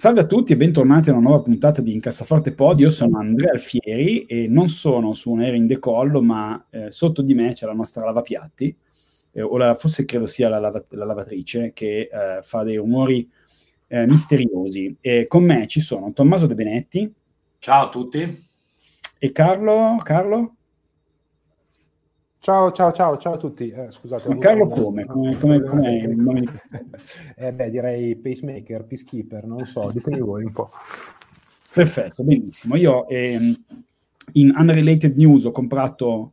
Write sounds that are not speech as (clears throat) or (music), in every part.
Salve a tutti e bentornati a una nuova puntata di Incassaforte Pod. Io sono Andrea Alfieri e non sono su un aereo in decollo, ma eh, sotto di me c'è la nostra lavapiatti, eh, o la, forse credo sia la, lava, la lavatrice, che eh, fa dei rumori eh, misteriosi. E con me ci sono Tommaso De Benetti. Ciao a tutti. E Carlo. Carlo? Ciao, ciao, ciao, ciao a tutti. Eh, scusate. Carlo una... come? come, come, (laughs) eh, beh, direi pacemaker, peacekeeper, non so, ditemi voi un po'. Perfetto, benissimo. Io ehm, in Unrelated News ho comprato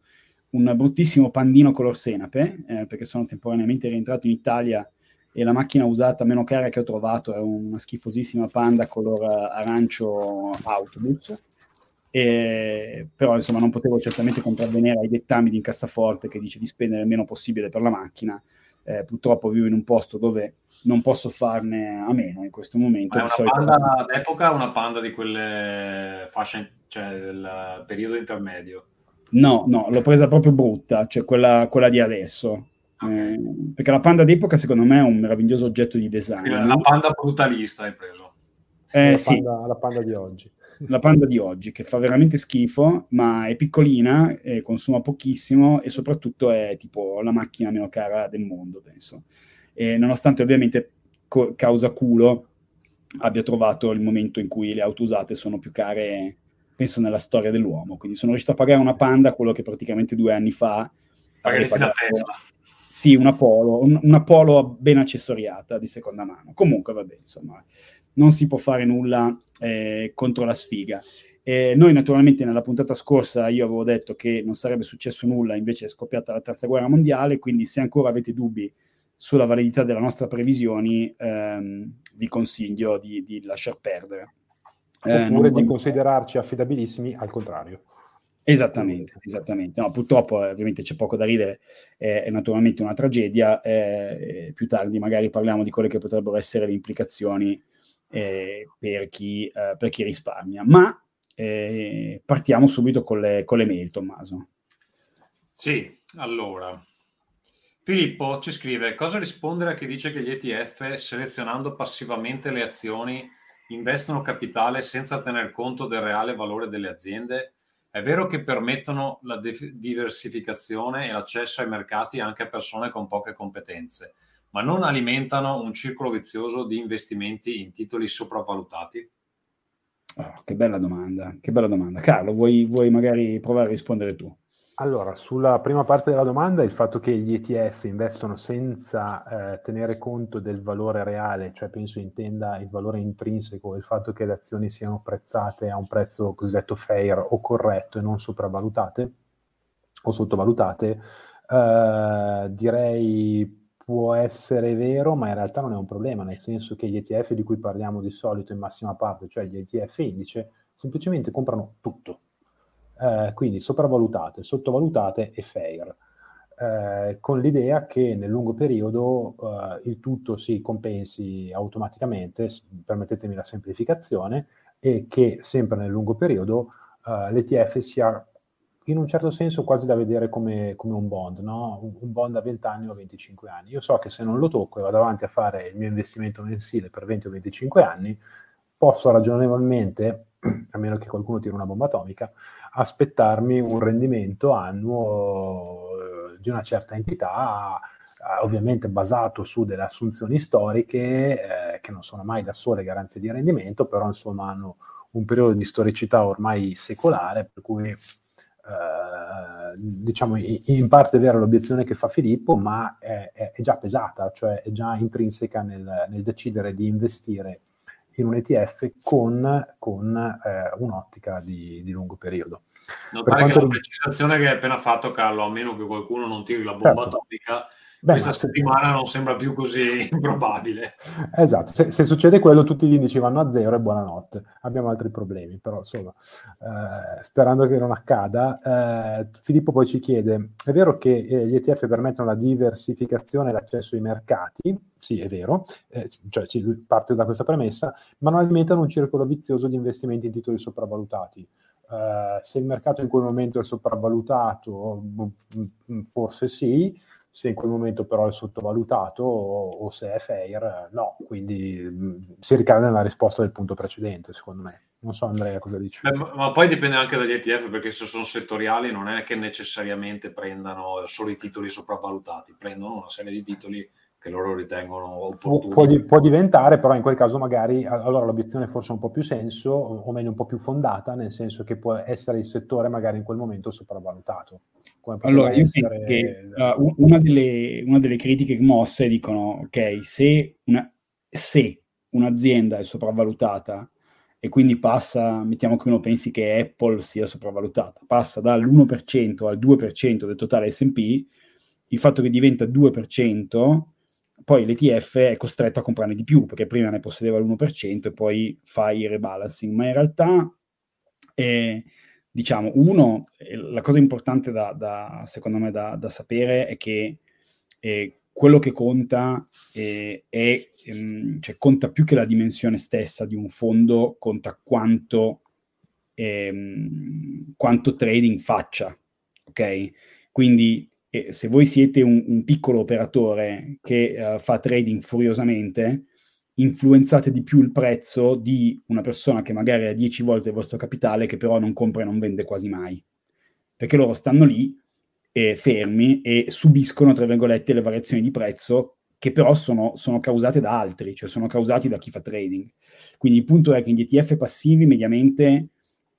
un bruttissimo pandino color senape, eh, perché sono temporaneamente rientrato in Italia e la macchina usata meno cara che ho trovato è una schifosissima panda color arancio autobus e, però insomma non potevo certamente contravvenire ai dettami di incassaforte che dice di spendere il meno possibile per la macchina. Eh, purtroppo vivo in un posto dove non posso farne a meno in questo momento. È una panda d'epoca una panda di quelle fasce, cioè del periodo intermedio? No, no, l'ho presa proprio brutta, cioè quella, quella di adesso. Okay. Eh, perché la panda d'epoca secondo me è un meraviglioso oggetto di design. La panda brutalista hai preso. Eh, la, sì. panda, la panda di oggi la Panda di oggi, che fa veramente schifo, ma è piccolina, eh, consuma pochissimo e soprattutto è tipo la macchina meno cara del mondo, penso. E nonostante ovviamente co- causa culo abbia trovato il momento in cui le auto usate sono più care, penso, nella storia dell'uomo. Quindi sono riuscito a pagare una Panda, quello che praticamente due anni fa... Pagaresti la Tesla. Sì, una Polo, un, una Polo ben accessoriata di seconda mano. Comunque, vabbè, insomma, non si può fare nulla eh, contro la sfiga. Eh, noi naturalmente nella puntata scorsa io avevo detto che non sarebbe successo nulla, invece è scoppiata la terza guerra mondiale, quindi se ancora avete dubbi sulla validità delle nostre previsioni, ehm, vi consiglio di, di lasciar perdere. Eh, Oppure di considerarci affidabilissimi al contrario. Esattamente, esattamente. No, purtroppo eh, ovviamente c'è poco da ridere, eh, è naturalmente una tragedia, eh, più tardi magari parliamo di quelle che potrebbero essere le implicazioni eh, per, chi, eh, per, chi, risparmia. Ma eh, partiamo subito con le, con le mail, Tommaso. Sì, allora. Filippo ci scrive cosa rispondere a chi dice che gli ETF selezionando passivamente le azioni investono capitale senza tener conto del reale valore delle aziende? È vero che permettono la diversificazione e l'accesso ai mercati anche a persone con poche competenze, ma non alimentano un circolo vizioso di investimenti in titoli sopravvalutati? Oh, che bella domanda, che bella domanda. Carlo, vuoi, vuoi magari provare a rispondere tu? Allora, sulla prima parte della domanda, il fatto che gli ETF investono senza eh, tenere conto del valore reale, cioè penso intenda il valore intrinseco, il fatto che le azioni siano prezzate a un prezzo cosiddetto fair o corretto e non sopravvalutate o sottovalutate, eh, direi può essere vero, ma in realtà non è un problema, nel senso che gli ETF di cui parliamo di solito in massima parte, cioè gli ETF indice, semplicemente comprano tutto. Eh, quindi sopravvalutate, sottovalutate e fair. Eh, con l'idea che nel lungo periodo eh, il tutto si compensi automaticamente, permettetemi la semplificazione, e che sempre nel lungo periodo eh, l'ETF sia in un certo senso quasi da vedere come, come un bond, no? un, bond a 20 anni o a 25 anni. Io so che se non lo tocco e vado avanti a fare il mio investimento mensile per 20 o 25 anni, posso ragionevolmente, (clears throat) a meno che qualcuno tiri una bomba atomica, aspettarmi un rendimento annuo eh, di una certa entità, eh, ovviamente basato su delle assunzioni storiche, eh, che non sono mai da sole garanzie di rendimento, però insomma hanno un periodo di storicità ormai secolare, per cui eh, diciamo in parte è vera l'obiezione che fa Filippo, ma è, è, già pesata, cioè è già intrinseca nel, nel, decidere di investire in un ETF con, con eh, un'ottica di, di, lungo periodo. Notare che la precisazione che hai appena fatto Carlo, a meno che qualcuno non tiri la bomba certo. atomica, Beh, questa settimana se... non sembra più così (laughs) improbabile. Esatto, se, se, succede quello tutti gli indici vanno a zero e buonanotte. Abbiamo altri problemi, però insomma, eh, sperando che non accada. Eh, Filippo poi ci chiede, è vero che eh, gli ETF permettono la diversificazione e l'accesso ai mercati? Sì, è vero, eh, cioè ci parte da questa premessa, ma non alimentano un circolo vizioso di investimenti in titoli sopravvalutati. Uh, se il mercato in quel momento è sopravvalutato, forse sì, se in quel momento però è sottovalutato o, o se è fair, no. Quindi mh, si ricade nella risposta del punto precedente, secondo me. Non so Andrea cosa dici. Eh, ma, ma, poi dipende anche dagli ETF, perché se sono settoriali non è che necessariamente prendano solo i titoli sopravvalutati, prendono una serie di titoli che loro ritengono opportuni. Può, può, diventare, però in quel caso magari allora l'obiezione forse ha un po' più senso, o meglio un po' più fondata, nel senso che può essere il settore magari in quel momento sopravvalutato. Allora, io essere... penso che uh, una, delle, una, delle, critiche mosse dicono, ok, se, una, se un'azienda è sopravvalutata e quindi passa, mettiamo che uno pensi che Apple sia sopravvalutata, passa dall'1% al 2% del totale S&P, il fatto che diventa 2% poi l'ETF è costretto a comprarne di più perché prima ne possedeva l'1% e poi fa il rebalancing, ma in realtà eh, diciamo uno, eh, la cosa importante da, da secondo me da, da, sapere è che eh, quello che conta eh, è, ehm, cioè conta più che la dimensione stessa di un fondo, conta quanto, ehm, quanto trading faccia, ok? Quindi e se voi siete un, un piccolo operatore che uh, fa trading furiosamente, influenzate di più il prezzo di una persona che magari ha 10 volte il vostro capitale, che però non compra e non vende quasi mai. Perché loro stanno lì eh, fermi e subiscono, tra virgolette, le variazioni di prezzo che però sono, sono, causate da altri, cioè sono causati da chi fa trading. Quindi il punto è che gli ETF passivi mediamente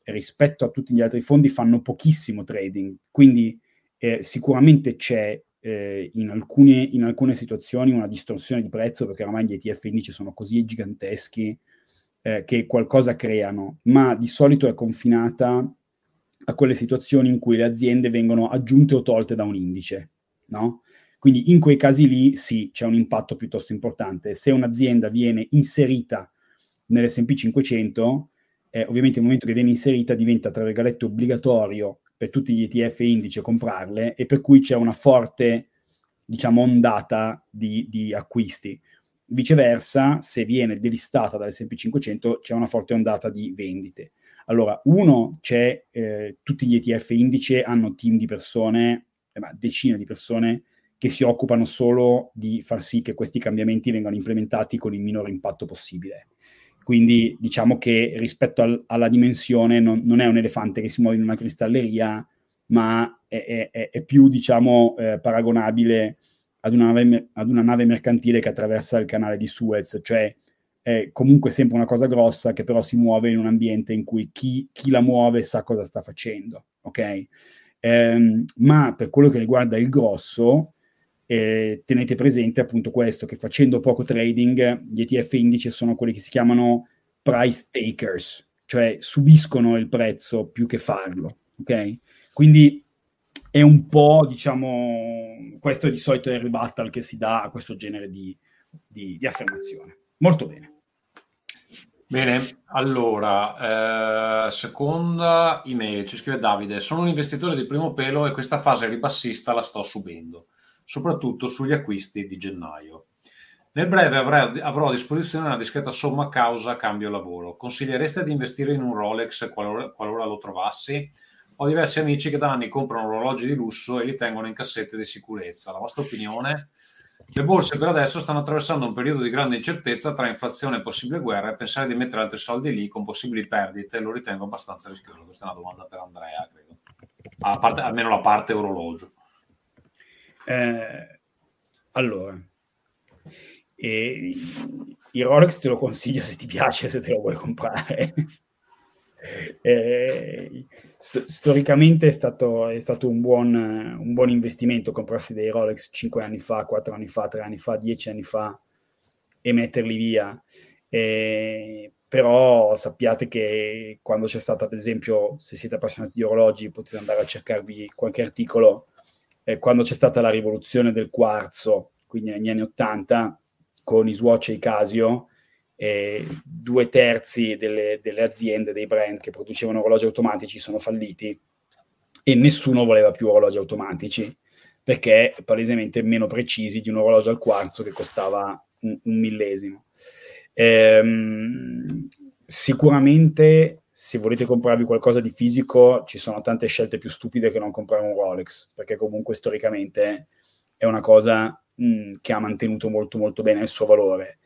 rispetto a tutti gli altri fondi fanno pochissimo trading, quindi eh, sicuramente c'è eh, in, alcune, in, alcune, situazioni una distorsione di prezzo perché ormai gli ETF indice sono così giganteschi eh, che qualcosa creano, ma di solito è confinata a quelle situazioni in cui le aziende vengono aggiunte o tolte da un indice, no? Quindi in quei casi lì sì, c'è un impatto piuttosto importante. Se un'azienda viene inserita nell'S&P 500, eh, ovviamente nel momento che viene inserita diventa, tra virgolette, obbligatorio per tutti gli ETF indice comprarle e per cui c'è una forte, diciamo, ondata di, di acquisti. Viceversa, se viene delistata dall'S&P 500, c'è una forte ondata di vendite. Allora, uno, c'è, eh, tutti gli ETF indice hanno team di persone, eh, decine di persone, che si occupano solo di far sì che questi cambiamenti vengano implementati con il minore impatto possibile. Quindi diciamo che rispetto al, alla dimensione non, non, è un elefante che si muove in una cristalleria, ma è, è, è più diciamo, eh, paragonabile ad una, nave, ad una, nave, mercantile che attraversa il canale di Suez, cioè è comunque sempre una cosa grossa che però si muove in un ambiente in cui chi, chi la muove sa cosa sta facendo, ok? Eh, ma per quello che riguarda il grosso, eh, tenete presente appunto questo, che facendo poco trading, gli ETF indice sono quelli che si chiamano price takers, cioè subiscono il prezzo più che farlo, ok? Quindi è un po', diciamo, questo di solito è il rebuttal che si dà a questo genere di, di, di affermazione. Molto bene. Bene, allora, eh, seconda email, ci scrive Davide, sono un investitore di primo pelo e questa fase ribassista la sto subendo soprattutto sugli acquisti di gennaio. Nel breve avrò a disposizione una discreta somma causa cambio lavoro. Consigliereste di investire in un Rolex qualora, qualora lo trovassi? Ho diversi amici che da anni comprano orologi di lusso e li tengono in cassette di sicurezza. La vostra opinione? Le borse per adesso stanno attraversando un periodo di grande incertezza tra inflazione e possibile guerra e pensare di mettere altri soldi lì con possibili perdite lo ritengo abbastanza rischioso. Questa è una domanda per Andrea, credo. Parte, almeno la parte orologio. Eh, allora, eh, il Rolex te lo consiglio se ti piace, se te lo vuoi comprare. (laughs) eh, st- storicamente è stato, è stato un, buon, un, buon, investimento comprarsi dei Rolex 5 anni fa, 4 anni fa, 3 anni fa, 10 anni fa e metterli via. Eh, però sappiate che quando c'è stata, ad esempio, se siete appassionati di orologi, potete andare a cercarvi qualche articolo eh, quando c'è stata la rivoluzione del quarzo, quindi negli anni 80, con i Swatch e i Casio, eh, due terzi delle, delle, aziende, dei brand che producevano orologi automatici sono falliti e nessuno voleva più orologi automatici perché palesemente meno precisi di un orologio al quarzo che costava un, un millesimo. Ehm, sicuramente se volete comprarvi qualcosa di fisico ci sono tante scelte più stupide che non comprare un Rolex perché comunque storicamente è una cosa mh, che ha mantenuto molto molto bene il suo valore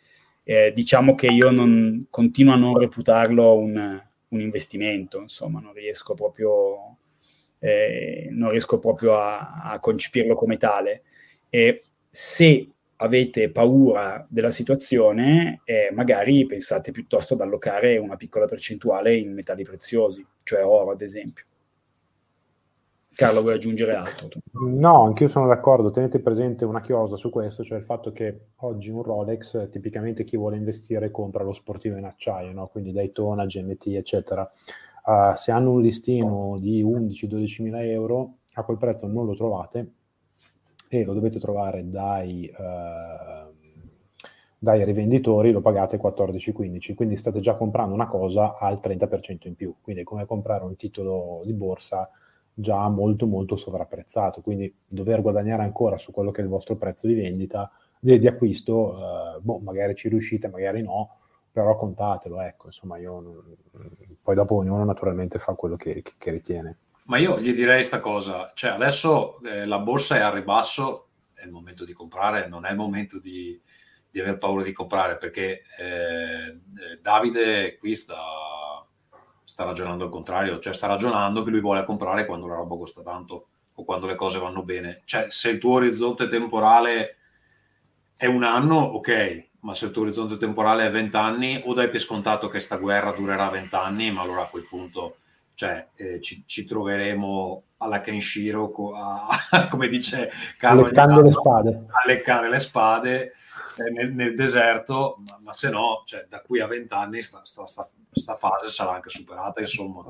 eh, diciamo che io non, continuo a non reputarlo un, un investimento, insomma, non riesco proprio, eh, non riesco proprio a, a, concepirlo come tale. E se avete paura della situazione, eh, magari pensate piuttosto ad allocare una piccola percentuale in metalli preziosi, cioè oro ad esempio. Carlo, vuoi aggiungere altro? No, anch'io sono d'accordo. Tenete presente una chiosa su questo, cioè il fatto che oggi un Rolex, tipicamente chi vuole investire compra lo sportivo in acciaio, no? quindi Daytona, GMT, eccetera. Uh, se hanno un listino di 11-12 mila euro, a quel prezzo non lo trovate e lo dovete trovare dai, uh, dai rivenditori, lo pagate 14-15, quindi state già comprando una cosa al 30% in più, quindi è come comprare un titolo di borsa già molto molto sovrapprezzato, quindi dover guadagnare ancora su quello che è il vostro prezzo di vendita, di, di acquisto, eh, boh, magari ci riuscite, magari no, però contatelo, ecco, insomma, io poi dopo ognuno naturalmente fa quello che, che, che ritiene. Ma io gli direi questa cosa, cioè adesso eh, la borsa è al ribasso, è il momento di comprare, non è il momento di, di aver paura di comprare, perché eh, eh Davide qui sta sta ragionando al contrario, cioè sta ragionando che lui vuole comprare quando la roba costa tanto o quando le cose vanno bene. Cioè, se il tuo orizzonte temporale è un anno, ok, ma se il tuo orizzonte temporale è 20 anni, o dai per scontato che sta guerra durerà 20 anni, ma allora a quel punto cioè, eh, ci, ci, troveremo alla Kenshiro, a, a, (laughs) come dice Carlo, leccando le spade. a leccare le spade eh, nel, nel, deserto, ma, ma, se no, cioè, da qui a 20 anni sta, sta, sta, sta, fase sarà anche superata, insomma.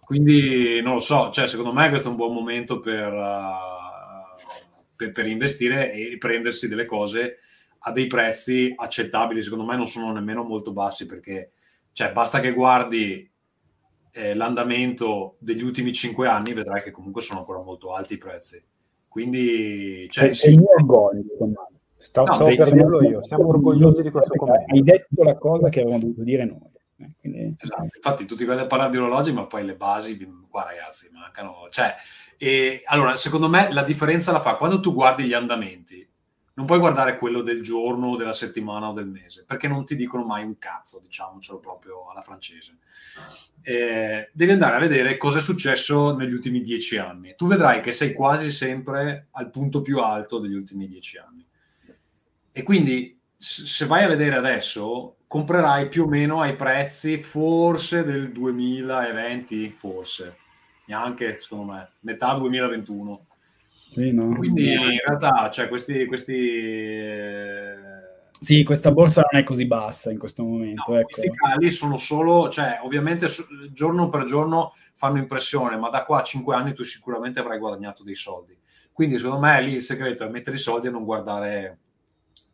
Quindi non lo so, cioè, secondo me questo è un buon momento per, uh, per, per investire e prendersi delle cose a dei prezzi accettabili, secondo me non sono nemmeno molto bassi perché cioè, basta che guardi eh, l'andamento degli ultimi 5 anni, vedrai che comunque sono ancora molto alti i prezzi. Quindi cioè, sei, sei sì, orgoglio, Stavo, no, per dirlo io, siamo orgogliosi di questo commento. Hai detto la cosa che avevamo dovuto dire noi. Eh, quindi... Esatto, infatti tutti quelli a parlare di orologi, ma poi le basi, qua ragazzi, mancano. Cioè, e, allora, secondo me la differenza la fa quando tu guardi gli andamenti, non puoi guardare quello del giorno, della settimana o del mese, perché non ti dicono mai un cazzo, diciamocelo proprio alla francese. Eh, devi andare a vedere cosa è successo negli ultimi dieci anni. Tu vedrai che sei quasi sempre al punto più alto degli ultimi dieci anni. E quindi se vai a vedere adesso, comprerai più o meno ai prezzi forse del 2020, forse, neanche secondo me, metà 2021. Sì, no? Quindi in realtà cioè, questi... questi eh... Sì, questa borsa non è così bassa in questo momento. No, ecco. Questi cali sono solo, cioè ovviamente giorno per giorno fanno impressione, ma da qua a 5 anni tu sicuramente avrai guadagnato dei soldi. Quindi secondo me lì il segreto è mettere i soldi e non guardare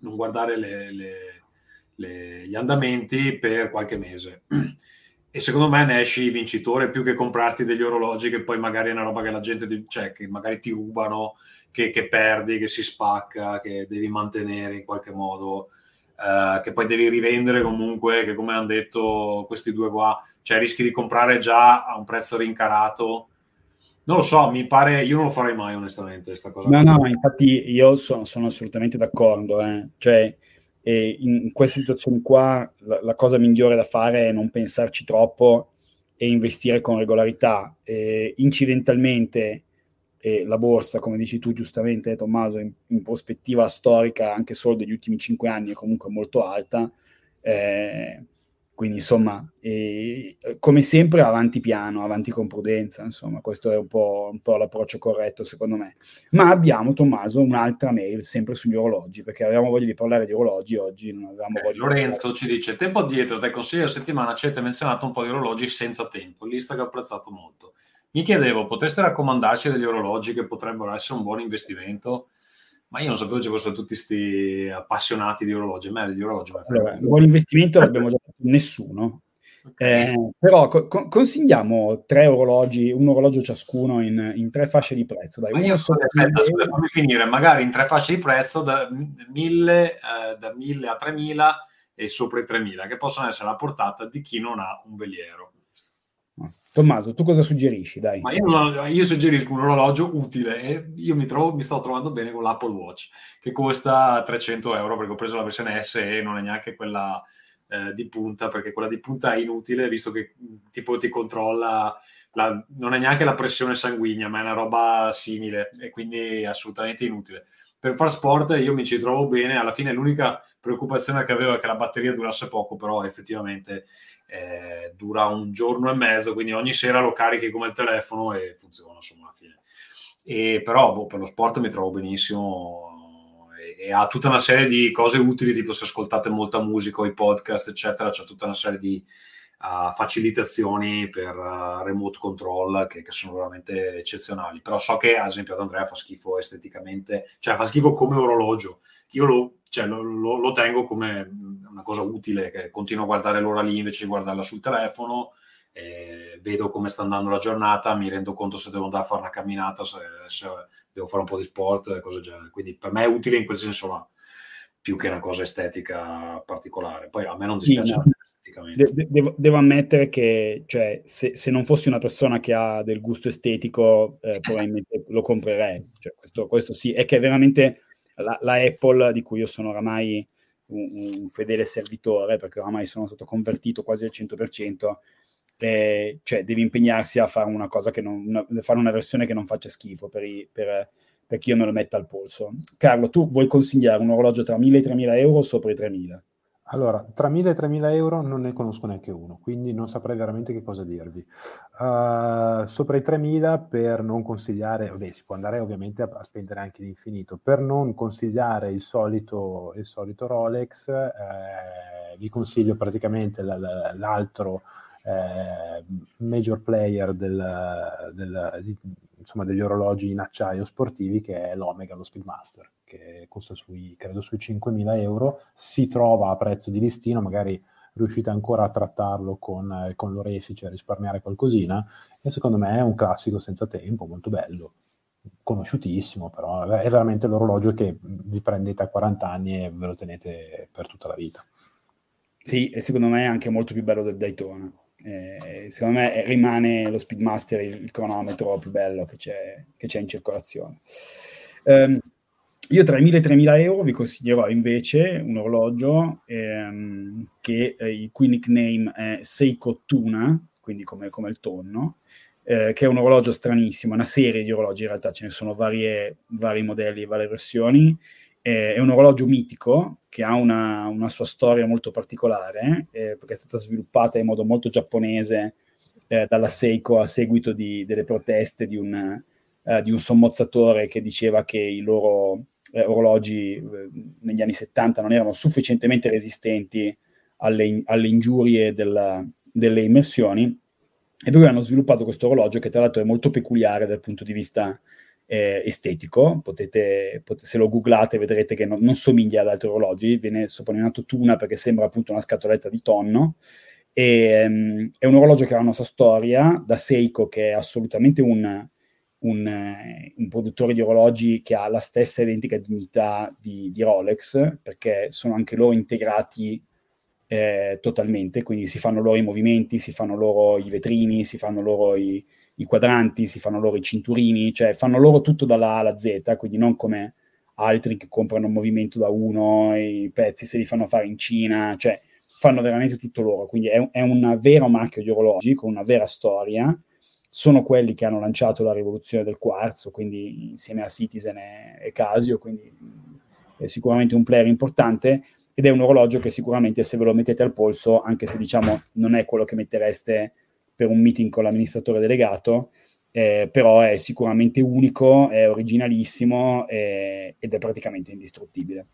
non guardare le, le, le, gli andamenti per qualche mese. (clears throat) E secondo me ne esci vincitore più che comprarti degli orologi che poi magari è una roba che la gente, cioè che magari ti rubano, che, che perdi, che si spacca, che devi mantenere in qualche modo, eh, che poi devi rivendere comunque, che come hanno detto questi due qua, cioè rischi di comprare già a un prezzo rincarato non lo so, mi pare, io non lo farei mai onestamente questa cosa. No, no, infatti io sono, sono assolutamente d'accordo, eh. cioè in, in queste situazioni qua la, la, cosa migliore da fare è non pensarci troppo e investire con regolarità. E, incidentalmente eh, la borsa, come dici tu giustamente Tommaso, in, in, prospettiva storica anche solo degli ultimi cinque anni è comunque molto alta. Eh, quindi insomma, eh, come sempre avanti piano, avanti con prudenza, insomma, questo è un po', un po', l'approccio corretto secondo me. Ma abbiamo, Tommaso, un'altra mail sempre sugli orologi, perché avevamo voglia di parlare di orologi oggi, non avevamo eh, voglia Lorenzo ci dice, tempo addietro, dai consigli della settimana ci avete menzionato un po' di orologi senza tempo, lista che ho apprezzato molto. Mi chiedevo, potreste raccomandarci degli orologi che potrebbero essere un buon investimento? Ma io non sapevo ci fossero tutti questi appassionati di orologi. A me degli orologi. Allora, un buon investimento l'abbiamo già fatto nessuno. Okay. Eh, però co- consigliamo tre orologi, un orologio ciascuno in, in tre fasce di prezzo. Dai, Ma io sono aspetta, aspetta, fammi finire, magari in tre fasce di prezzo da 1000, eh, da 1000 a 3000 e sopra i 3000, che possono essere la portata di chi non ha un veliero. Tommaso, tu cosa suggerisci? Dai. Ma io, io, suggerisco un orologio utile io mi, trovo, mi, sto trovando bene con l'Apple Watch che costa 300 euro perché ho preso la versione SE e non è neanche quella eh, di punta perché quella di punta è inutile visto che tipo ti controlla la, non è neanche la pressione sanguigna ma è una roba simile e quindi assolutamente inutile. Per far sport io mi ci trovo bene, alla fine l'unica preoccupazione che avevo è che la batteria durasse poco, però effettivamente eh, dura un giorno e mezzo, quindi ogni sera lo carichi come il telefono e funziona insomma alla fine. E però boh, per lo sport mi trovo benissimo e, e, ha tutta una serie di cose utili, tipo se ascoltate molta musica o i podcast, eccetera, c'è tutta una serie di facilitazioni per uh, remote control che, che, sono veramente eccezionali. Però so che ad esempio ad Andrea fa schifo esteticamente, cioè fa schifo come orologio. Io lo, cioè, lo, lo, lo, tengo come una cosa utile, che continuo a guardare l'ora lì invece di guardarla sul telefono, eh, vedo come sta andando la giornata, mi rendo conto se devo andare a fare una camminata, se, se devo fare un po' di sport, cose del genere. Quindi per me è utile in quel senso là, più che una cosa estetica particolare. Poi a me non dispiace. Sì, esteticamente. De- devo, devo, ammettere che cioè, se, se, non fossi una persona che ha del gusto estetico, eh, (laughs) probabilmente lo comprerei. Cioè, questo, questo sì, è che veramente la, la, Apple, di cui io sono oramai un, un, fedele servitore, perché oramai sono stato convertito quasi al 100%, eh, cioè devi impegnarsi a fare una cosa che non, una, fare una versione che non faccia schifo per, i, per, per chi io me lo metta al polso. Carlo, tu vuoi consigliare un orologio tra 1000 e 3000 euro sopra i 3000? Allora, tra 1000 e 3000 euro non ne conosco neanche uno, quindi non saprei veramente che cosa dirvi. Uh, sopra i 3000 per non consigliare, vabbè, si può andare ovviamente a, a spendere anche l'infinito, per non consigliare il solito, il solito Rolex, eh, vi consiglio praticamente l- l'altro eh, major player del, del, di, insomma, degli orologi in acciaio sportivi che è l'Omega, lo Speedmaster che costa sui, credo sui 5.000 euro, si trova a prezzo di listino, magari riuscite ancora a trattarlo con, con l'orefice, a risparmiare qualcosina, e secondo me è un classico senza tempo, molto bello, conosciutissimo, però è veramente l'orologio che vi prendete a 40 anni e ve lo tenete per tutta la vita. Sì, e secondo me è anche molto più bello del Daytona. Eh, secondo me rimane lo Speedmaster il, cronometro più bello che c'è, che c'è in circolazione. Um, io tra i 1000 e i 3000 euro vi consiglierò invece un orologio ehm, che, eh, il cui nickname è Seiko Tuna, quindi come, come il tonno, eh, che è un orologio stranissimo, una serie di orologi, in realtà ce ne sono varie, vari modelli, varie versioni. È un orologio mitico che ha una, una sua storia molto particolare, eh, perché è stata sviluppata in modo molto giapponese eh, dalla Seiko a seguito di, delle proteste di un, eh, di un sommozzatore che diceva che i loro eh, orologi eh, negli anni 70 non erano sufficientemente resistenti alle, alle ingiurie della, delle immersioni e poi hanno sviluppato questo orologio che tra l'altro è molto peculiare dal punto di vista eh, estetico, potete, potete, se lo googlate vedrete che non, non, somiglia ad altri orologi, viene soprannominato Tuna perché sembra appunto una scatoletta di tonno, e, um, è un orologio che ha una sua storia, da Seiko che è assolutamente un, un, un, produttore di orologi che ha la stessa identica dignità di, di Rolex, perché sono anche loro integrati eh, totalmente, quindi si fanno loro i movimenti, si fanno loro i vetrini, si fanno loro i, i, quadranti, si fanno loro i cinturini, cioè fanno loro tutto dalla A alla Z, quindi non come altri che comprano un movimento da uno i pezzi se li fanno fare in Cina, cioè fanno veramente tutto loro, quindi è, è un vero marchio di orologi con una vera storia. Sono quelli che hanno lanciato la rivoluzione del quarzo, quindi insieme a Citizen e, e Casio, quindi è sicuramente un player importante ed è un orologio che sicuramente se ve lo mettete al polso, anche se diciamo non è quello che mettereste per un meeting con l'amministratore delegato, eh, però è sicuramente unico, è originalissimo eh, ed è praticamente indistruttibile.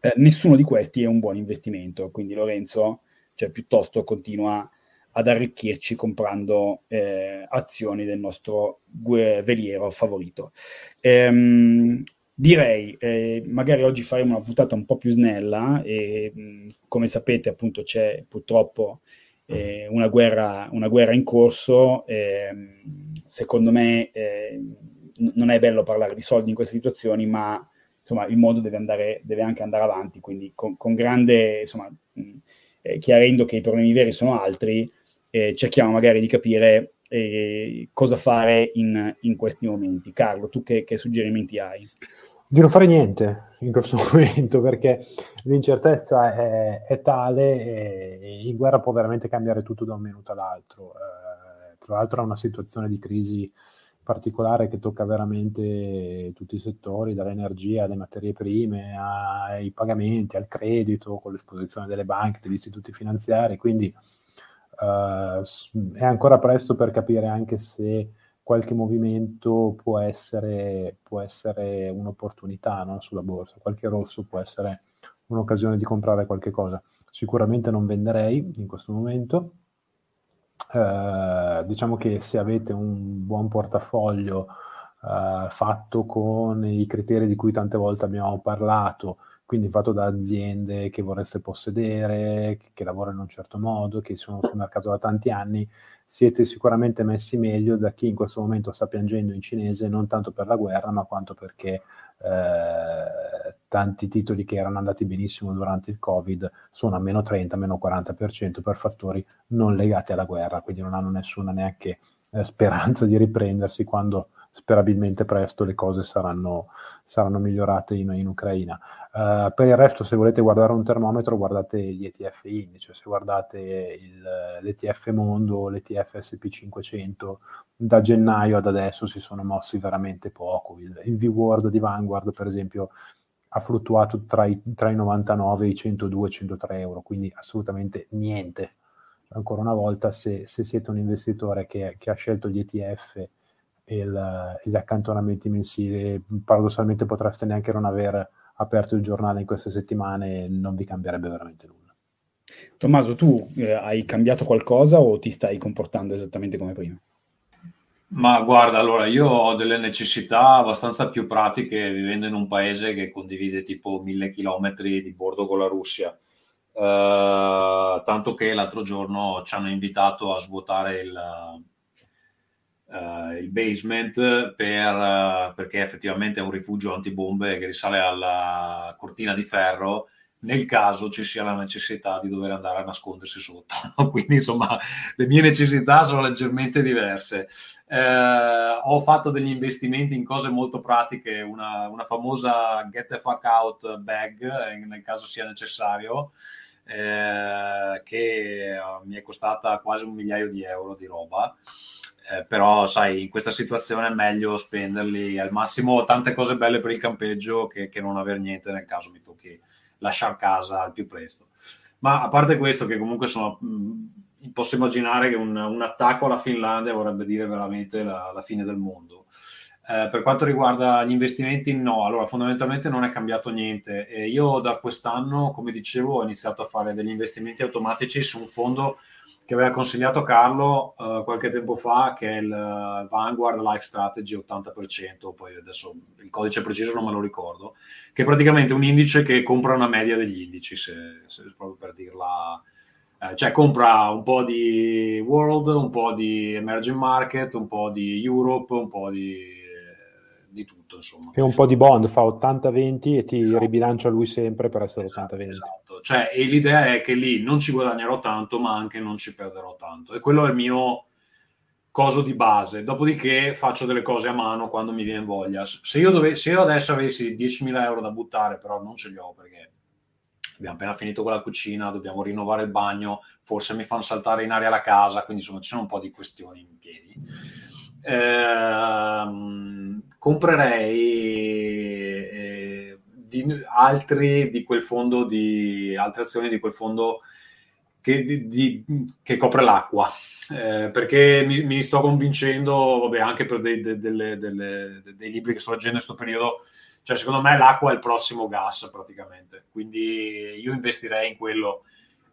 Eh, nessuno di questi è un buon investimento, quindi Lorenzo cioè, piuttosto continua ad arricchirci comprando eh, azioni del nostro veliero favorito. Ehm, direi, eh, magari oggi faremo una puntata un po' più snella e mh, come sapete appunto c'è purtroppo eh, una, guerra, una, guerra, in corso, ehm, secondo me eh, non è bello parlare di soldi in queste situazioni, ma insomma il mondo deve, andare, deve anche andare avanti, quindi con, con grande, insomma, mh, eh, chiarendo che i problemi veri sono altri, eh, cerchiamo magari di capire cosa fare in, in, questi momenti. Carlo, tu che, che, suggerimenti hai? Di non fare niente in questo (laughs) momento perché l'incertezza è, è tale e, e, in guerra può veramente cambiare tutto da un minuto all'altro. Eh, tra l'altro è una situazione di crisi particolare che tocca veramente tutti i settori, dall'energia alle materie prime, ai pagamenti, al credito, con l'esposizione delle banche, degli istituti finanziari, quindi uh, è ancora presto per capire anche se qualche movimento può essere, può essere un'opportunità no? sulla borsa, qualche rosso può essere un'occasione di comprare qualche cosa. Sicuramente non venderei in questo momento. Uh, diciamo che se avete un buon portafoglio uh, fatto con i criteri di cui tante volte abbiamo parlato, quindi fatto da aziende che vorreste possedere, che, lavorano in un certo modo, che sono sul mercato da tanti anni, siete sicuramente messi meglio da chi in questo momento sta piangendo in cinese non tanto per la guerra, ma quanto perché eh, tanti titoli che erano andati benissimo durante il Covid sono a meno 30, meno 40% per fattori non legati alla guerra, quindi non hanno nessuna neanche eh, speranza di riprendersi quando sperabilmente presto le cose saranno, saranno migliorate in, in Ucraina. Uh, per il resto, se volete guardare un termometro, guardate gli ETF indice, se guardate il, l'ETF Mondo, l'ETF SP500, da gennaio ad adesso si sono mossi veramente poco. Il, il V-Word di Vanguard, per esempio, ha fluttuato tra i, tra i 99 e i 102 103 euro, quindi assolutamente niente. Ancora una volta, se, se siete un investitore che, che ha scelto gli ETF e gli accantonamenti mensili, paradossalmente potreste neanche non aver aperto il giornale in queste settimane non vi cambierebbe veramente nulla. Tommaso, tu eh, hai cambiato qualcosa o ti stai comportando esattamente come prima? Ma guarda, allora io ho delle necessità abbastanza più pratiche vivendo in un paese che condivide tipo mille chilometri di bordo con la Russia. Uh, tanto che l'altro giorno ci hanno invitato a svuotare il, uh, il basement per, uh, perché effettivamente è un rifugio antibombe che risale alla cortina di ferro nel caso ci sia la necessità di dover andare a nascondersi sotto. (laughs) Quindi insomma le mie necessità sono leggermente diverse. Eh, ho fatto degli investimenti in cose molto pratiche, una, una famosa get the fuck out bag eh, nel caso sia necessario. Eh, che mi è costata quasi un migliaio di euro di roba eh, però sai, in questa situazione è meglio spenderli al massimo tante cose belle per il campeggio che, che non aver niente nel caso mi tocchi lasciare casa al più presto. Ma a parte questo, che comunque sono, mh, posso immaginare che un, un, attacco alla Finlandia vorrebbe dire veramente la, la fine del mondo. Eh, per quanto riguarda gli investimenti, no, allora fondamentalmente non è cambiato niente. E io da quest'anno, come dicevo, ho iniziato a fare degli investimenti automatici su un fondo che aveva consigliato Carlo uh, qualche tempo fa, che è il uh, Vanguard Life Strategy 80%, poi adesso il codice preciso non me lo ricordo, che è praticamente un indice che compra una media degli indici, se, se proprio per dirla, eh, cioè compra un po' di World, un po' di Emerging Market, un po' di Europe, un po' di di tutto. Insomma. E un po' di bond fa 80-20 e ti esatto. ribilancia lui sempre per essere esatto, 80-20. Esatto. Cioè, e l'idea è che lì non ci guadagnerò tanto, ma anche non ci perderò tanto. E quello è il mio coso di base. Dopodiché faccio delle cose a mano quando mi viene voglia. Se io, dove, se io adesso avessi 10.000 euro da buttare, però non ce li ho perché abbiamo appena finito con la cucina, dobbiamo rinnovare il bagno, forse mi fanno saltare in aria la casa, quindi insomma ci sono un po' di questioni in piedi. Ehm, comprerei eh, di, altri di quel fondo di altre azioni di quel fondo che, di, di, che copre l'acqua. Eh, perché mi, mi, sto convincendo vabbè, anche per dei, dei, delle, delle, dei libri che sto leggendo in questo periodo cioè secondo me l'acqua è il prossimo gas praticamente. Quindi io investirei in quello.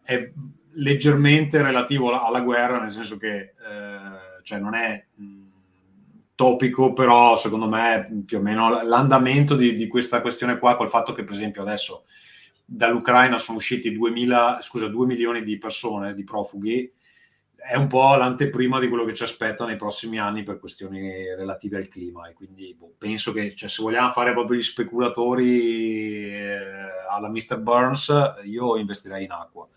È leggermente relativo alla guerra, nel senso che eh, cioè non è mh, topico, però secondo me più o meno l'andamento di, di, questa questione qua, col fatto che per esempio adesso dall'Ucraina sono usciti 2000, scusa, 2 milioni di persone, di profughi, è un po' l'anteprima di quello che ci aspetta nei prossimi anni per questioni relative al clima e quindi boh, penso che cioè, se vogliamo fare proprio gli speculatori eh, alla Mr. Burns io investirei in acqua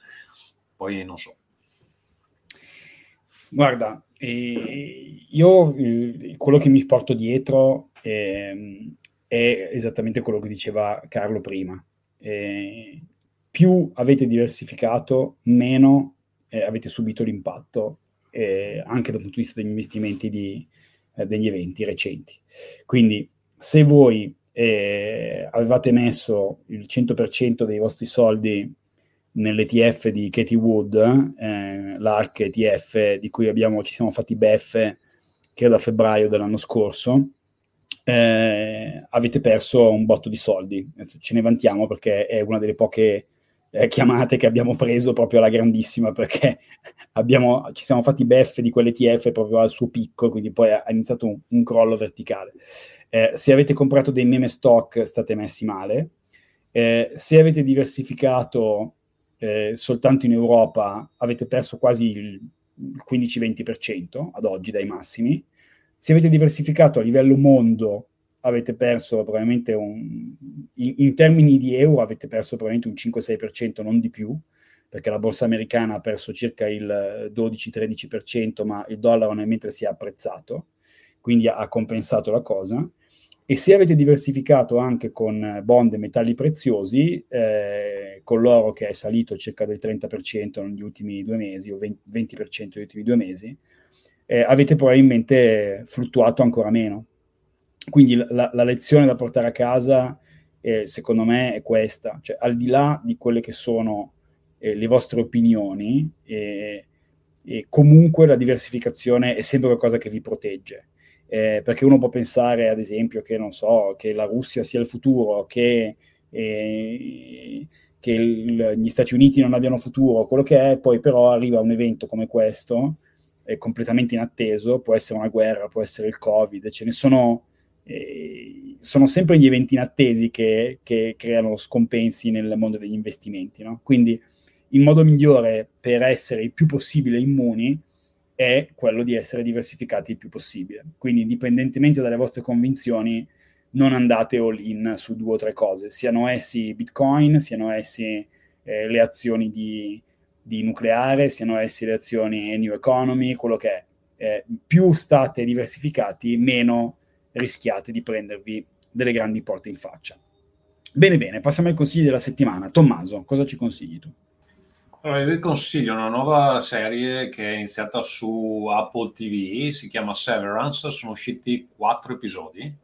poi non so guarda eh, io quello che mi porto dietro è, è, esattamente quello che diceva Carlo prima eh, più avete diversificato meno eh, avete subito l'impatto eh, anche dal punto di vista degli investimenti di, eh, degli eventi recenti. Quindi se voi eh, avevate messo il 100% dei vostri soldi nell'ETF di Katie Wood, eh, l'ARC ETF di cui abbiamo, ci siamo fatti beffe, credo a febbraio dell'anno scorso, eh, avete perso un botto di soldi. Ce ne vantiamo perché è una delle poche eh, chiamate che abbiamo preso proprio alla grandissima perché (laughs) abbiamo, ci siamo fatti beffe di quell'ETF proprio al suo picco, quindi poi ha iniziato un, un crollo verticale. Eh, se avete comprato dei meme stock state messi male, eh, se avete diversificato eh, soltanto in Europa avete perso quasi il 15-20% ad oggi dai massimi, se avete diversificato a livello mondo avete perso probabilmente un, in, in, termini di euro avete perso probabilmente un 5-6%, non di più, perché la borsa americana ha perso circa il 12-13%, ma il dollaro nel mentre si è apprezzato, quindi ha, ha compensato la cosa. E se avete diversificato anche con bond e metalli preziosi, eh, con l'oro che è salito circa del 30% negli ultimi due mesi, o 20%, 20% negli ultimi due mesi, eh, avete probabilmente fluttuato ancora meno quindi la, la, lezione da portare a casa, eh, secondo me, è questa, cioè al di là di quelle che sono eh, le vostre opinioni, eh, comunque la diversificazione è sempre qualcosa che vi protegge. Eh, perché uno può pensare, ad esempio, che so, che la Russia sia il futuro, che, eh, che il, gli Stati Uniti non abbiano futuro, quello che è, poi però arriva un evento come questo, è completamente inatteso, può essere una guerra, può essere il Covid, ce ne sono eh, sono sempre gli eventi inattesi che, che, creano scompensi nel mondo degli investimenti. No? Quindi il modo migliore per essere il più possibile immuni è quello di essere diversificati il più possibile. Quindi, indipendentemente dalle vostre convinzioni, non andate all in su due o tre cose, siano essi Bitcoin, siano essi eh, le azioni di, di, nucleare, siano essi le azioni New Economy, quello che è. Eh, più state diversificati, meno rischiate di prendervi delle grandi porte in faccia. Bene, bene, passiamo ai consigli della settimana. Tommaso, cosa ci consigli tu? Allora, vi consiglio una nuova serie che è iniziata su Apple TV, si chiama Severance, sono usciti quattro episodi.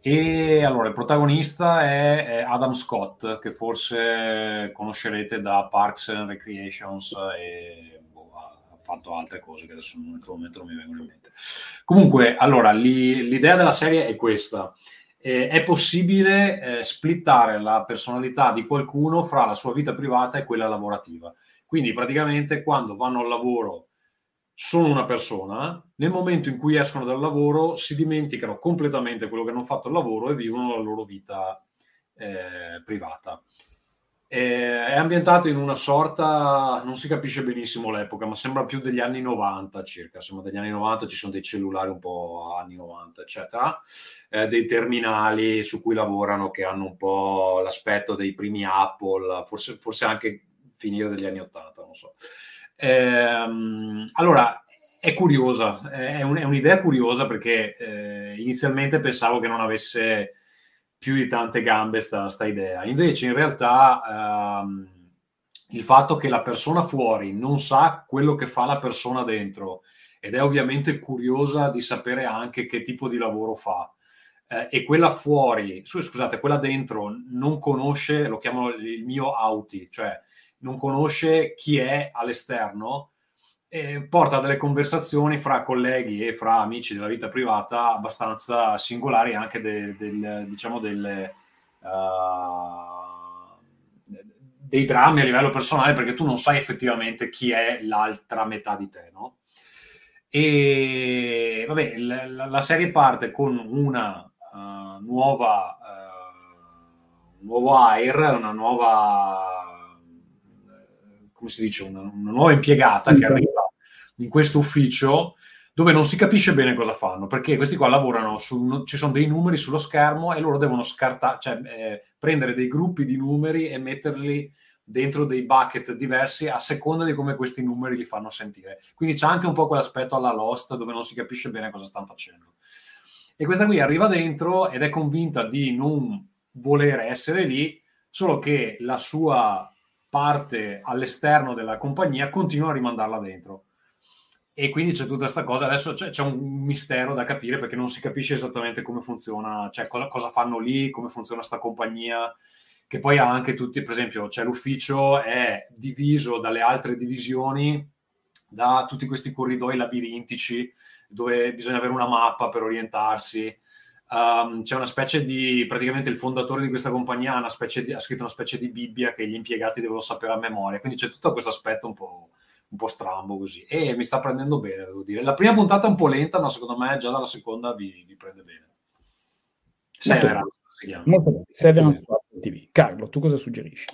E allora il protagonista è, Adam Scott, che forse conoscerete da Parks and Recreations e fatto altre cose che adesso in questo momento non mi vengono in mente. Comunque, allora, li, l'idea della serie è questa. Eh, è possibile eh, splittare la personalità di qualcuno fra la sua vita privata e quella lavorativa. Quindi praticamente quando vanno al lavoro sono una persona, nel momento in cui escono dal lavoro si dimenticano completamente quello che hanno fatto al lavoro e vivono la loro vita eh, privata. È ambientato in una sorta, non si capisce benissimo l'epoca, ma sembra più degli anni 90 circa. Sembra degli anni 90, ci sono dei cellulari un po' anni 90, eccetera, eh, dei terminali su cui lavorano che hanno un po' l'aspetto dei primi Apple, forse, forse anche finire degli anni 80, non so. Ehm, allora, è curiosa, è, un, è, un'idea curiosa perché eh, inizialmente pensavo che non avesse più di tante gambe sta, sta idea. Invece in realtà ehm, il fatto che la persona fuori non sa quello che fa la persona dentro ed è ovviamente curiosa di sapere anche che tipo di lavoro fa. Eh, e quella fuori, scusate, quella dentro non conosce, lo chiamo il mio auti, cioè non conosce chi è all'esterno, e porta a delle conversazioni fra colleghi e fra amici della vita privata abbastanza singolari anche del, del, diciamo delle, uh, dei drammi a livello personale perché tu non sai effettivamente chi è l'altra metà di te, no? E vabbè, la, la serie parte con una uh, nuova, uh, un nuovo air, una nuova, come si dice, una, una nuova impiegata che arriva in questo ufficio dove non si capisce bene cosa fanno, perché questi qua lavorano, su, ci sono dei numeri sullo schermo e loro devono scartare, cioè eh, prendere dei gruppi di numeri e metterli dentro dei bucket diversi a seconda di come questi numeri li fanno sentire. Quindi c'è anche un po' quell'aspetto alla Lost dove non si capisce bene cosa stanno facendo. E questa qui arriva dentro ed è convinta di non volere essere lì, solo che la sua parte all'esterno della compagnia continua a rimandarla dentro e quindi c'è tutta questa cosa. Adesso c'è, c'è, un mistero da capire perché non si capisce esattamente come funziona, cioè cosa, cosa fanno lì, come funziona questa compagnia, che poi ha anche tutti, per esempio, cioè l'ufficio è diviso dalle altre divisioni da tutti questi corridoi labirintici dove bisogna avere una mappa per orientarsi. Um, c'è una specie di praticamente il fondatore di questa compagnia ha, di, ha scritto una specie di Bibbia che gli impiegati devono sapere a memoria, quindi c'è tutto questo aspetto un po' un po' strambo così. E mi sta prendendo bene, devo dire. La prima puntata è un po' lenta, ma secondo me già dalla seconda vi, vi prende bene. Severance si chiama. Severance TV. Carlo, tu cosa suggerisci?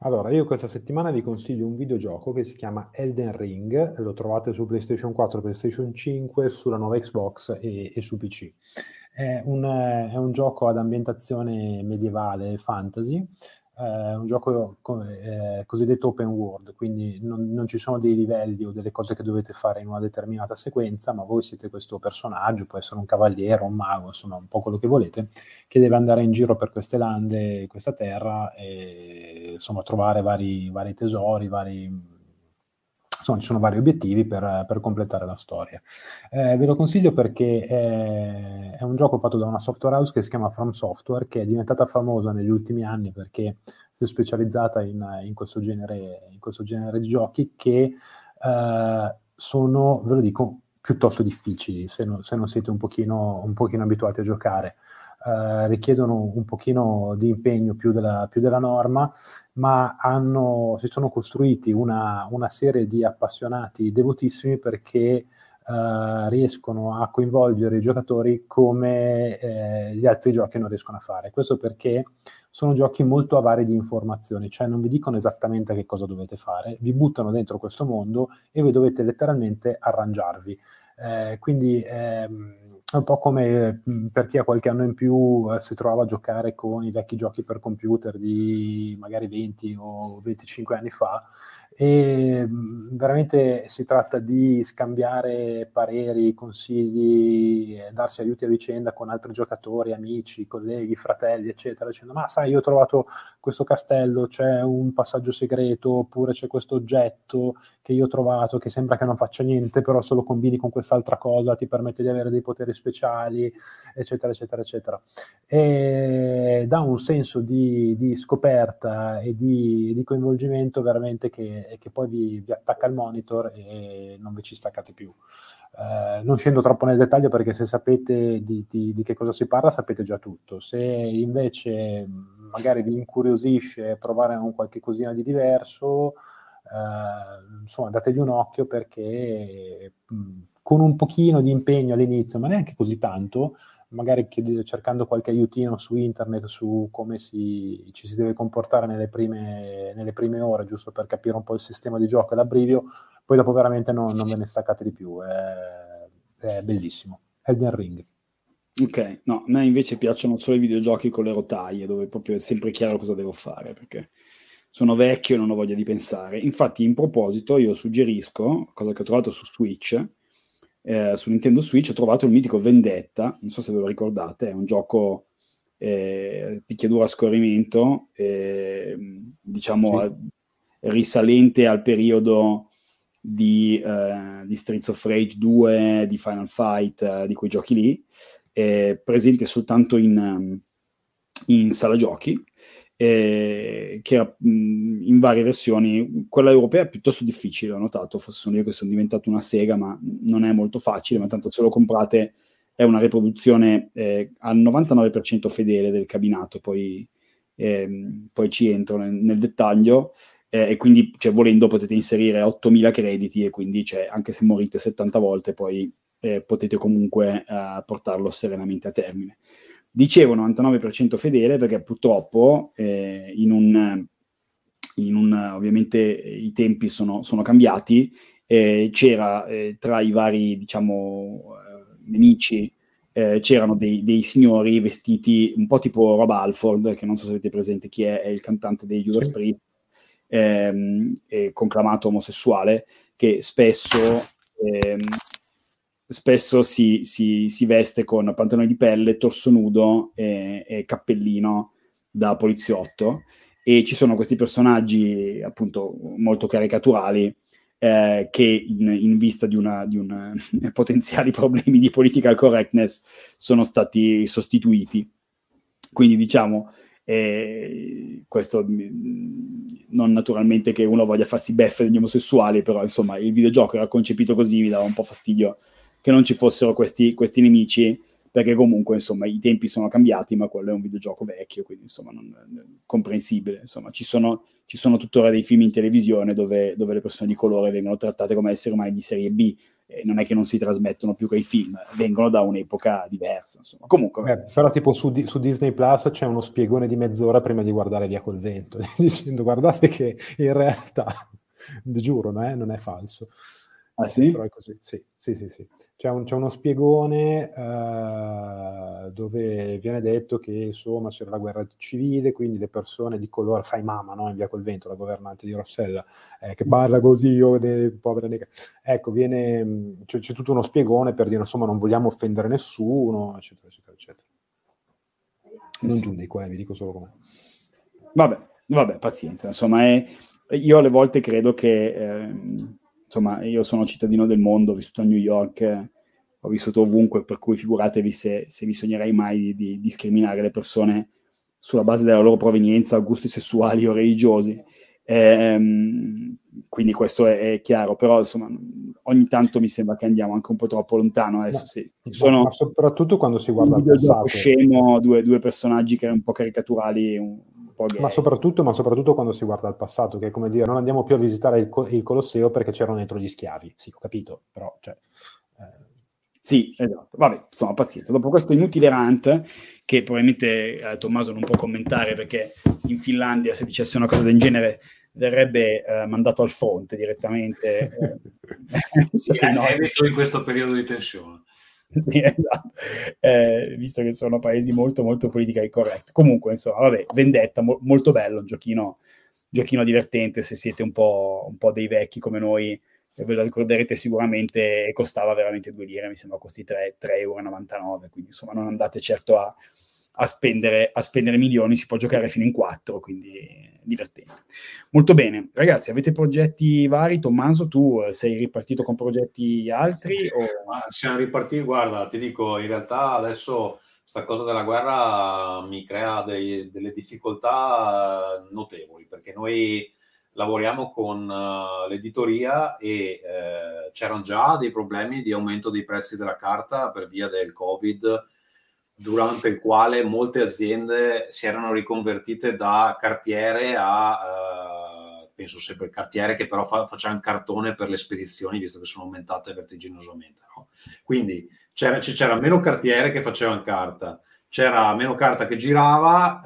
Allora, io questa settimana vi consiglio un videogioco che si chiama Elden Ring, lo trovate su PlayStation 4, PlayStation 5, sulla nuova Xbox e, e su PC. È un, è un, gioco ad ambientazione medievale fantasy, eh, un gioco eh, cosiddetto open world, quindi non, non, ci sono dei livelli o delle cose che dovete fare in una determinata sequenza, ma voi siete questo personaggio, può essere un cavaliere, un mago, insomma un po' quello che volete, che deve andare in giro per queste lande, questa terra e insomma trovare vari, vari tesori, vari insomma ci sono vari obiettivi per, per completare la storia. Eh, ve lo consiglio perché è, è, un gioco fatto da una software house che si chiama From Software, che è diventata famosa negli ultimi anni perché si è specializzata in, in, questo, genere, in questo, genere, di giochi che eh, sono, ve lo dico, piuttosto difficili se, no, se non siete un pochino, un pochino abituati a giocare. Uh, richiedono un pochino di impegno più della, più della norma ma hanno, si sono costruiti una, una, serie di appassionati devotissimi perché uh, riescono a coinvolgere i giocatori come eh, gli altri giochi non riescono a fare. Questo perché sono giochi molto avari di informazioni, cioè non vi dicono esattamente che cosa dovete fare, vi buttano dentro questo mondo e voi dovete letteralmente arrangiarvi. Eh, quindi ehm, è un po' come mm, per chi ha qualche anno in più eh, si trovava a giocare con i vecchi giochi per computer di magari 20 o 25 anni fa e veramente si tratta di scambiare pareri, consigli, darsi aiuti a vicenda con altri giocatori, amici, colleghi, fratelli, eccetera, dicendo ma sai io ho trovato questo castello, c'è un passaggio segreto oppure c'è questo oggetto che io ho trovato che sembra che non faccia niente, però se lo combini con quest'altra cosa ti permette di avere dei poteri speciali, eccetera, eccetera, eccetera. E dà un senso di, di scoperta e di, di coinvolgimento veramente che e che poi vi, vi, attacca il monitor e non vi ci staccate più. Eh, non scendo troppo nel dettaglio perché se sapete di, di, di, che cosa si parla sapete già tutto. Se invece magari vi incuriosisce provare un qualche cosina di diverso, eh, insomma dategli un occhio perché mh, con un pochino di impegno all'inizio, ma neanche così tanto, magari cercando qualche aiutino su internet su come si, ci si deve comportare nelle prime, nelle prime, ore, giusto per capire un po' il sistema di gioco e l'abbrivio, poi dopo veramente non, non ve ne staccate di più. È, è bellissimo. Elden Ring. Ok, no, a me invece piacciono solo i videogiochi con le rotaie, dove proprio è sempre chiaro cosa devo fare, perché sono vecchio e non ho voglia di pensare. Infatti, in proposito, io suggerisco, cosa che ho trovato su Switch, eh, su Nintendo Switch ho trovato il mitico Vendetta, non so se ve lo ricordate, è un gioco eh, picchiaduro a scorrimento, eh, diciamo sì. risalente al periodo di, eh, di, Streets of Rage 2, di Final Fight, eh, di quei giochi lì, presente soltanto in, in sala giochi eh, che era mh, in varie versioni. Quella europea è piuttosto difficile, ho notato, forse sono io che sono diventato una sega, ma non è molto facile, ma tanto se lo comprate è una riproduzione eh, al 99% fedele del cabinato, poi ehm, poi ci entro nel, nel dettaglio, eh, e quindi cioè, volendo potete inserire 8.000 crediti e quindi cioè, anche se morite 70 volte poi eh, potete comunque eh, portarlo serenamente a termine. Dicevo 99% fedele perché purtroppo eh, in un, in un, ovviamente i tempi sono, sono cambiati, eh, c'era eh, tra i vari diciamo, nemici eh, c'erano dei, dei, signori vestiti un po' tipo Rob Alford, che non so se avete presente chi è, è il cantante dei Judas. Priest, ehm, conclamato omosessuale, che spesso, ehm, spesso si, si, si, veste con pantaloni di pelle, torso nudo e, e cappellino da poliziotto. E ci sono questi personaggi appunto molto caricaturali eh, che in, in, vista di, una, di una, (laughs) potenziali problemi di political correctness sono stati sostituiti. Quindi diciamo, eh, questo mm, non naturalmente che uno voglia farsi beffe degli omosessuali, però insomma il videogioco era concepito così, mi dava un po' fastidio che non ci fossero questi, questi nemici perché comunque insomma i tempi sono cambiati, ma quello è un videogioco vecchio, quindi insomma non, non, comprensibile. Insomma, ci sono, ci sono, tuttora dei film in televisione dove, dove, le persone di colore vengono trattate come esseri umani di serie B. E non è che non si trasmettono più quei film, vengono da un'epoca diversa. Insomma. Comunque, eh, però tipo su, su, Disney Plus c'è uno spiegone di mezz'ora prima di guardare via col vento, (laughs) dicendo guardate che in realtà, (laughs) giuro, non è, non è falso. Ah sì? Però è così, sì, sì, sì. sì. C'è, un, c'è uno spiegone uh, dove viene detto che insomma c'era la guerra civile, quindi le persone di colore, sai mamma, no? in via col vento, la governante di Rossella, eh, che parla così, io, de, povera nega. Ecco, viene, c'è, c'è, tutto uno spiegone per dire insomma non vogliamo offendere nessuno, eccetera, eccetera, eccetera. Sì, non sì. giudico, eh, vi dico solo com'è. Vabbè, vabbè, pazienza, insomma, è, io alle volte credo che... Eh, insomma, io sono cittadino del mondo, ho vissuto a New York, ho vissuto ovunque, per cui figuratevi se, se bisognerei mai di, di, discriminare le persone sulla base della loro provenienza, gusti sessuali o religiosi. Ehm, quindi questo è, è, chiaro, però insomma ogni tanto mi sembra che andiamo anche un po' troppo lontano. Adesso no, sì, sono ma soprattutto quando si guarda il passato. scemo, due, due personaggi che erano un po' caricaturali, un, ma soprattutto, ma soprattutto, quando si guarda al passato, che è come dire, non andiamo più a visitare il, il Colosseo perché c'erano dentro gli schiavi. Sì, ho capito, però... Cioè, eh. Sì, esatto. Vabbè, insomma, pazienza. Dopo questo inutile rant, che probabilmente eh, Tommaso non può commentare perché in Finlandia se dicesse una cosa del genere verrebbe eh, mandato al fronte direttamente. Eh. (laughs) sì, è, no. in questo periodo di tensione. (laughs) esatto. eh, visto che sono paesi molto molto politically correct. Comunque, insomma, vabbè, Vendetta, mo- molto bello, un giochino, giochino divertente se siete un po', un po' dei vecchi come noi, ve lo ricorderete sicuramente, costava veramente 2 lire, mi sembra costi 3,99 euro, quindi insomma non andate certo a, a spendere, a spendere milioni, si può giocare fino in quattro, quindi divertente. Molto bene, ragazzi, avete progetti vari? Tommaso, tu eh, sei ripartito con progetti altri? O... Ma siamo ripartiti, guarda, ti dico, in realtà adesso questa cosa della guerra mi crea dei, delle difficoltà eh, notevoli, perché noi lavoriamo con uh, l'editoria e uh, c'erano già dei problemi di aumento dei prezzi della carta per via del Covid durante il quale molte aziende si erano riconvertite da cartiere a, eh, penso sempre cartiere, che però fa, facciamo cartone per le spedizioni, visto che sono aumentate vertiginosamente. No? Quindi c'era, c'era, meno cartiere che facevano carta, c'era meno carta che girava,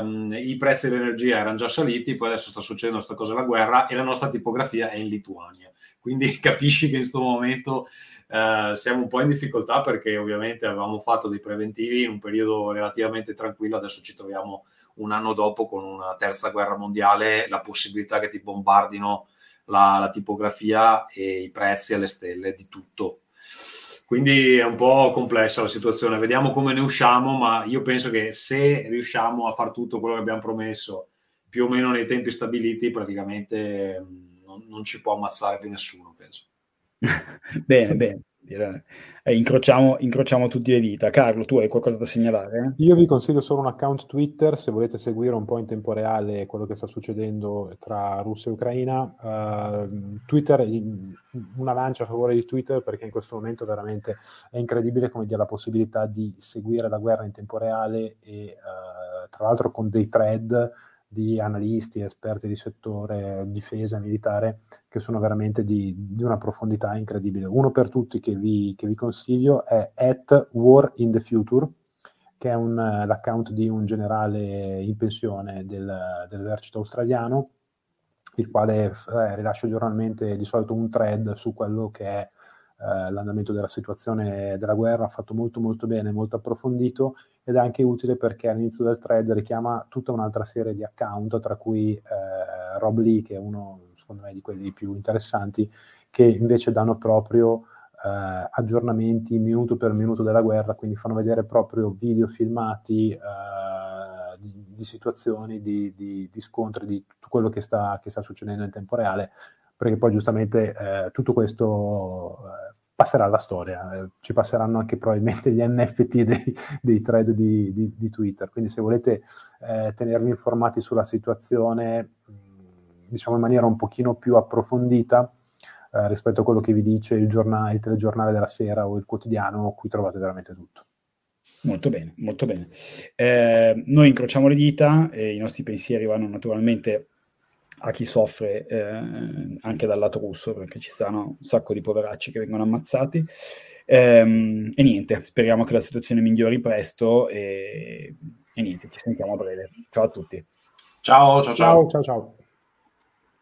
ehm, i prezzi dell'energia erano già saliti, poi adesso sta succedendo questa cosa la guerra e la nostra tipografia è in Lituania. Quindi (laughs) capisci che in questo momento eh, siamo un po' in difficoltà perché ovviamente avevamo fatto dei preventivi in un periodo relativamente tranquillo, adesso ci troviamo un anno dopo con una terza guerra mondiale, la possibilità che ti bombardino la, la tipografia e i prezzi alle stelle di tutto. Quindi è un po' complessa la situazione, vediamo come ne usciamo, ma io penso che se riusciamo a fare tutto quello che abbiamo promesso più o meno nei tempi stabiliti, praticamente mm, non, non ci può ammazzare più nessuno, penso. (laughs) bene, bene. Eh, incrociamo, incrociamo tutti le dita. Carlo, tu hai qualcosa da segnalare? Io vi consiglio solo un account Twitter se volete seguire un po' in tempo reale quello che sta succedendo tra Russia e Ucraina. Uh, Twitter, una lancia a favore di Twitter perché in questo momento veramente è incredibile come dia la possibilità di seguire la guerra in tempo reale e uh, tra l'altro con dei thread di analisti, esperti di settore, difesa militare, che sono veramente di, di una profondità incredibile. Uno per tutti che vi, che vi consiglio è at War in the Future, che è un, l'account di un generale in pensione del, dell'esercito australiano, il quale eh, rilascia giornalmente di solito un thread su quello che è eh, l'andamento della situazione della guerra, fatto molto molto bene, molto approfondito ed è anche utile perché all'inizio del thread richiama tutta un'altra serie di account, tra cui eh, Rob Lee, che è uno secondo me di quelli più interessanti, che invece danno proprio eh, aggiornamenti minuto per minuto della guerra, quindi fanno vedere proprio video filmati eh, di, di, situazioni, di, di, di, scontri, di tutto quello che sta, che sta, succedendo in tempo reale, perché poi giustamente eh, tutto questo eh, passerà alla storia, eh, ci passeranno anche probabilmente gli (laughs) NFT dei, dei thread di, Twitter, quindi se volete eh, tenervi informati sulla situazione, diciamo in maniera un pochino più approfondita, eh, rispetto a quello che vi dice il, giornale, il telegiornale della sera o il quotidiano, qui trovate veramente tutto. Molto bene, molto bene. Eh, noi incrociamo le dita e i nostri pensieri vanno naturalmente a chi soffre eh, anche dal lato russo, perché ci saranno un sacco di poveracci che vengono ammazzati. Eh, e niente, speriamo che la situazione migliori presto e, e niente, ci sentiamo a breve. Ciao a tutti. Ciao, ciao, ciao. ciao, ciao. ciao.